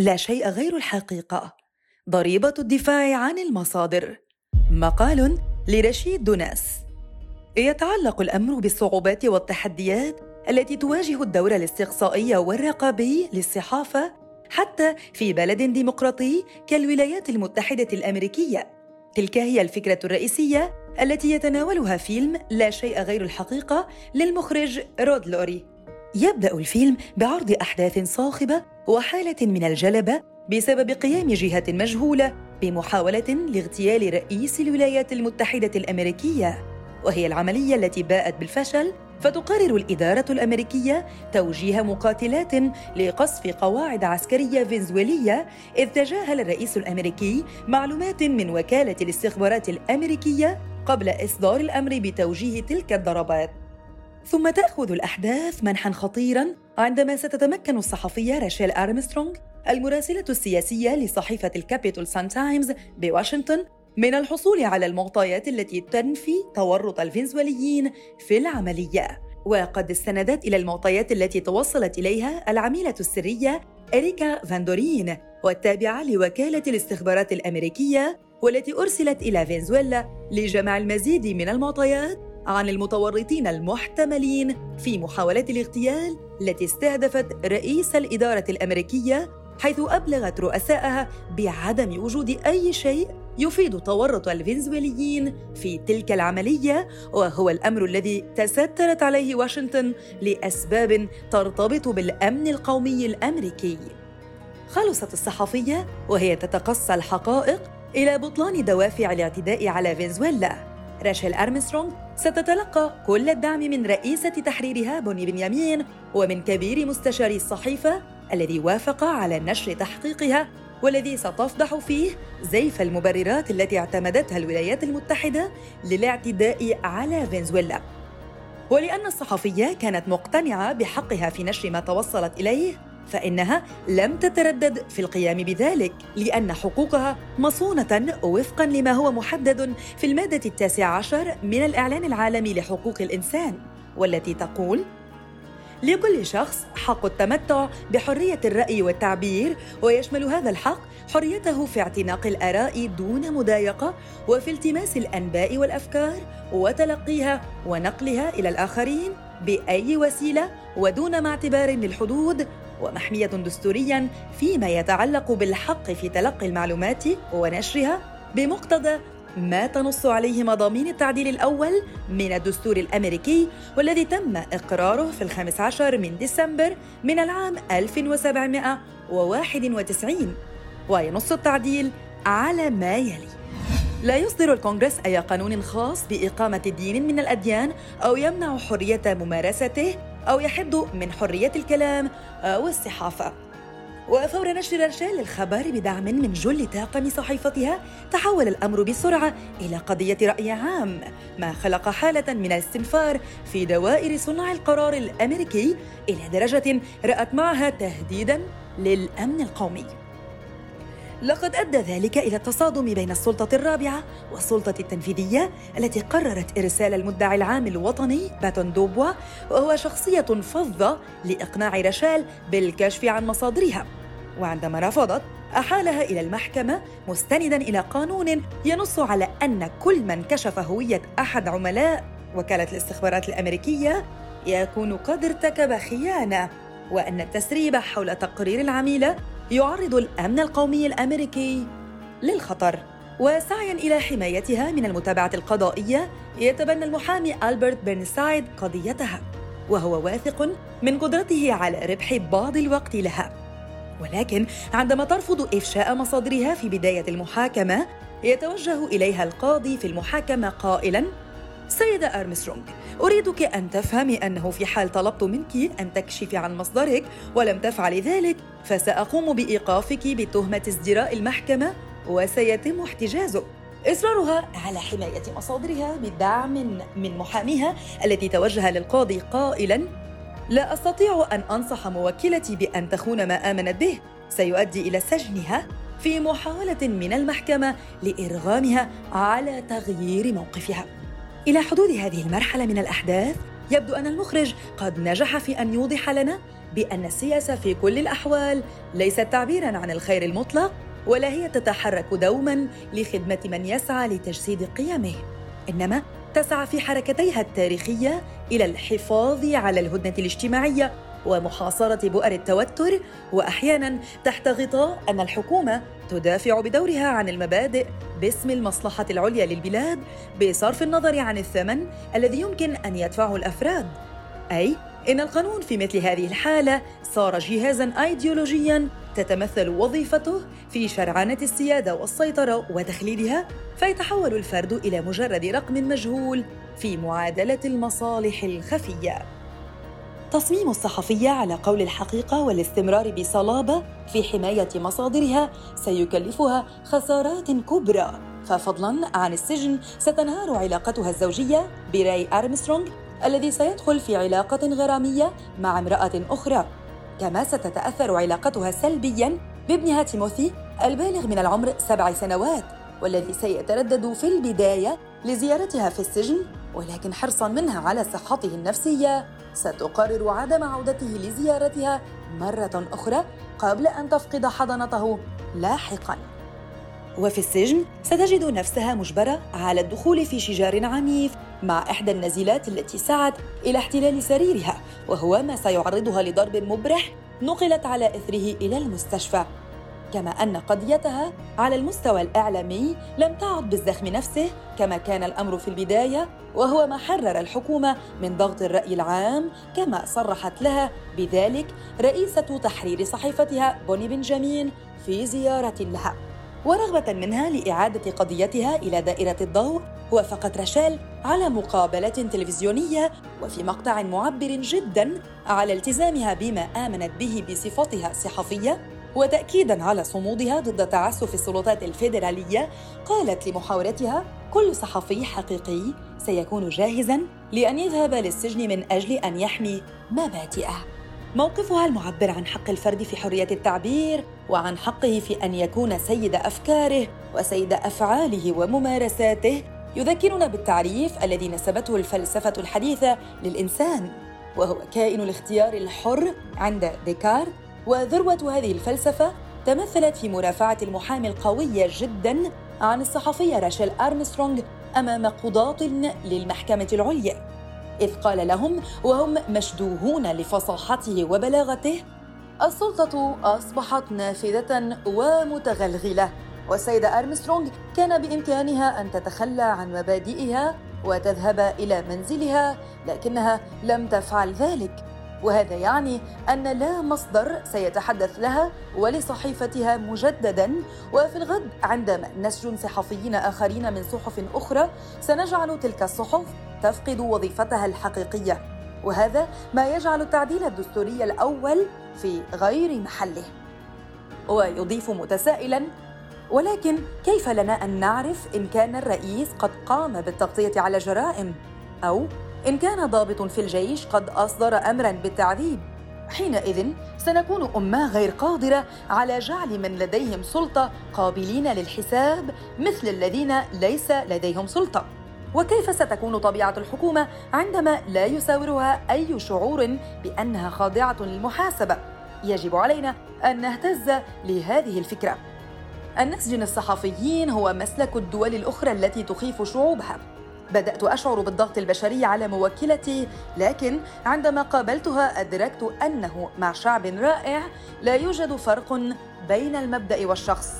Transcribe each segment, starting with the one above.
لا شيء غير الحقيقة. ضريبة الدفاع عن المصادر. مقال لرشيد دوناس. يتعلق الأمر بالصعوبات والتحديات التي تواجه الدور الاستقصائي والرقابي للصحافة حتى في بلد ديمقراطي كالولايات المتحدة الأمريكية. تلك هي الفكرة الرئيسية التي يتناولها فيلم لا شيء غير الحقيقة للمخرج رود لوري. يبدأ الفيلم بعرض أحداث صاخبة وحالة من الجلبة بسبب قيام جهة مجهولة بمحاولة لاغتيال رئيس الولايات المتحدة الأمريكية وهي العملية التي باءت بالفشل فتقرر الإدارة الأمريكية توجيه مقاتلات لقصف قواعد عسكرية فنزويلية إذ تجاهل الرئيس الأمريكي معلومات من وكالة الاستخبارات الأمريكية قبل إصدار الأمر بتوجيه تلك الضربات. ثم تأخذ الأحداث منحا خطيرا عندما ستتمكن الصحفية راشيل أرمسترونغ المراسلة السياسية لصحيفة الكابيتول سان تايمز بواشنطن من الحصول على المعطيات التي تنفي تورط الفنزويليين في العملية. وقد استندت إلى المعطيات التي توصلت إليها العميلة السرية إريكا فاندورين والتابعة لوكالة الاستخبارات الأمريكية والتي أرسلت إلى فنزويلا لجمع المزيد من المعطيات عن المتورطين المحتملين في محاولة الاغتيال التي استهدفت رئيس الإدارة الأمريكية حيث أبلغت رؤسائها بعدم وجود أي شيء يفيد تورط الفنزويليين في تلك العملية وهو الأمر الذي تسترت عليه واشنطن لأسباب ترتبط بالأمن القومي الأمريكي. خلصت الصحفية وهي تتقصى الحقائق إلى بطلان دوافع الاعتداء على فنزويلا. راشيل أرمسترونغ ستتلقى كل الدعم من رئيسة تحريرها بوني بنيامين ومن كبير مستشاري الصحيفة الذي وافق على نشر تحقيقها والذي ستفضح فيه زيف المبررات التي اعتمدتها الولايات المتحدة للاعتداء على فنزويلا. ولأن الصحفية كانت مقتنعة بحقها في نشر ما توصلت إليه فإنها لم تتردد في القيام بذلك لأن حقوقها مصونة وفقا لما هو محدد في المادة التاسعة عشر من الإعلان العالمي لحقوق الإنسان والتي تقول لكل شخص حق التمتع بحرية الرأي والتعبير ويشمل هذا الحق حريته في اعتناق الآراء دون مضايقة وفي التماس الأنباء والأفكار وتلقيها ونقلها إلى الآخرين بأي وسيلة ودون ما اعتبار للحدود ومحمية دستوريا فيما يتعلق بالحق في تلقي المعلومات ونشرها بمقتضى ما تنص عليه مضامين التعديل الأول من الدستور الأمريكي والذي تم إقراره في الخامس عشر من ديسمبر من العام 1791 وينص التعديل على ما يلي. لا يصدر الكونغرس أي قانون خاص بإقامة دين من الأديان أو يمنع حرية ممارسته أو يحد من حرية الكلام أو الصحافة. وفور نشر رشال الخبر بدعم من جل طاقم صحيفتها تحول الأمر بسرعة إلى قضية رأي عام ما خلق حالة من الاستنفار في دوائر صنع القرار الأمريكي إلى درجة رأت معها تهديداً للأمن القومي. لقد أدى ذلك إلى التصادم بين السلطة الرابعة والسلطة التنفيذية التي قررت إرسال المدعي العام الوطني باتون دوبوا وهو شخصية فظة لإقناع رشال بالكشف عن مصادرها. وعندما رفضت أحالها إلى المحكمة مستندا إلى قانون ينص على أن كل من كشف هوية أحد عملاء وكالة الاستخبارات الأمريكية يكون قد ارتكب خيانة وأن التسريب حول تقرير العميلة يعرض الأمن القومي الأمريكي للخطر. وسعيا إلى حمايتها من المتابعة القضائية يتبنى المحامي ألبرت بيرنسايد قضيتها وهو واثق من قدرته على ربح بعض الوقت لها. ولكن عندما ترفض إفشاء مصادرها في بداية المحاكمة يتوجه إليها القاضي في المحاكمة قائلاً سيدة أرمسترونغ أريدك أن تفهمي أنه في حال طلبت منك أن تكشفي عن مصدرك ولم تفعلي ذلك فسأقوم بإيقافك بتهمة ازدراء المحكمة وسيتم احتجازك إصرارها على حماية مصادرها بدعم من محاميها التي توجه للقاضي قائلاً لا أستطيع أن أنصح موكلتي بأن تخون ما آمنت به. سيؤدي إلى سجنها في محاولة من المحكمة لإرغامها على تغيير موقفها. إلى حدود هذه المرحلة من الأحداث يبدو أن المخرج قد نجح في أن يوضح لنا بأن السياسة في كل الأحوال ليست تعبيراً عن الخير المطلق ولا هي تتحرك دوما لخدمة من يسعى لتجسيد قيمه. إنما تسعى في حركتيها التاريخية إلى الحفاظ على الهدنة الاجتماعية ومحاصرة بؤر التوتر وأحيانا تحت غطاء أن الحكومة تدافع بدورها عن المبادئ باسم المصلحة العليا للبلاد بصرف النظر عن الثمن الذي يمكن أن يدفعه الأفراد. أي إن القانون في مثل هذه الحالة صار جهازاً أيديولوجياً تتمثل وظيفته في شرعنة السيادة والسيطرة وتخليدها فيتحول الفرد إلى مجرد رقم مجهول في معادلة المصالح الخفية. تصميم الصحفية على قول الحقيقة والاستمرار بصلابة في حماية مصادرها سيكلفها خسارات كبرى. ففضلاً عن السجن ستنهار علاقتها الزوجية براي أرمسترونغ الذي سيدخل في علاقة غرامية مع امرأة أخرى. كما ستتأثر علاقتها سلبياً بابنها تيموثي البالغ من العمر سبع سنوات والذي سيتردد في البداية لزيارتها في السجن ولكن حرصا منها على صحته النفسية ستقرر عدم عودته لزيارتها مرة أخرى قبل أن تفقد حضانته لاحقاً. وفي السجن ستجد نفسها مجبرة على الدخول في شجار عنيف مع إحدى النزيلات التي سعت إلى احتلال سريرها وهو ما سيعرضها لضرب مبرح نقلت على إثره إلى المستشفى. كما أن قضيتها على المستوى الإعلامي لم تعد بالزخم نفسه كما كان الأمر في البداية وهو ما حرر الحكومة من ضغط الرأي العام كما صرحت لها بذلك رئيسة تحرير صحيفتها بوني بنجامين في زيارة لها. ورغبة منها لإعادة قضيتها إلى دائرة الضوء وافقت رشال على مقابلة تلفزيونية وفي مقطع معبر جدا على التزامها بما آمنت به بصفتها صحفية. وتأكيدا على صمودها ضد تعسف السلطات الفيدرالية قالت لمحاورتها كل صحفي حقيقي سيكون جاهزا لأن يذهب للسجن من أجل أن يحمي مبادئه. موقفها المعبر عن حق الفرد في حرية التعبير وعن حقه في أن يكون سيد أفكاره وسيد أفعاله وممارساته يذكرنا بالتعريف الذي نسبته الفلسفة الحديثة للإنسان وهو كائن الاختيار الحر عند ديكارت وذروة هذه الفلسفة تمثلت في مرافعة المحامي القويه جدا عن الصحفية راشيل أرمسترونغ أمام قضاة للمحكمة العليا. إذ قال لهم وهم مشدوهون لفصاحته وبلاغته السلطة أصبحت نافذة ومتغلغلة والسيدة أرمسترونغ كان بإمكانها أن تتخلى عن مبادئها وتذهب إلى منزلها لكنها لم تفعل ذلك. وهذا يعني أن لا مصدر سيتحدث لها ولصحيفتها مجددا. وفي الغد عندما نسجن صحفيين آخرين من صحف أخرى سنجعل تلك الصحف تفقد وظيفتها الحقيقية. وهذا ما يجعل التعديل الدستوري الأول في غير محله. ويضيف متسائلا ولكن كيف لنا أن نعرف ان كان الرئيس قد قام بالتغطية على جرائم؟ أو إن كان ضابط في الجيش قد أصدر امرا بالتعذيب. حينئذ سنكون أمة غير قادرة على جعل من لديهم سلطة قابلين للحساب مثل الذين ليس لديهم سلطة. وكيف ستكون طبيعة الحكومة عندما لا يساورها أي شعور بأنها خاضعة للمحاسبة؟ يجب علينا أن نهتز لهذه الفكرة. ان نسجن الصحفيين هو مسلك الدول الأخرى التي تخيف شعوبها. بدأت أشعر بالضغط البشري على موكلتي لكن عندما قابلتها أدركت أنه مع شعب رائع لا يوجد فرق بين المبدأ والشخص.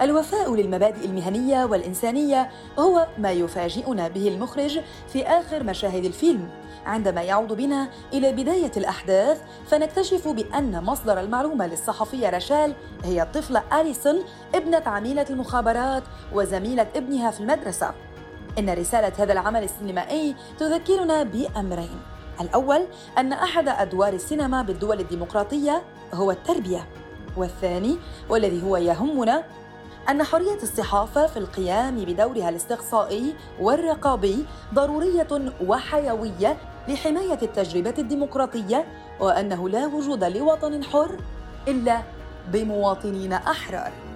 الوفاء للمبادئ المهنية والإنسانية هو ما يفاجئنا به المخرج في آخر مشاهد الفيلم. عندما يعود بنا إلى بداية الأحداث فنكتشف بأن مصدر المعلومة للصحفية رشال هي الطفله أليسون ابنة عميلة المخابرات وزميلة ابنها في المدرسة. إن رسالة هذا العمل السينمائي تذكرنا بأمرين. الأول أن أحد أدوار السينما بالدول الديمقراطية هو التربية. والثاني والذي هو يهمنا أن حرية الصحافة في القيام بدورها الاستقصائي والرقابي ضرورية وحيوية لحماية التجربة الديمقراطية وأنه لا وجود لوطن حر إلا بمواطنين أحرار.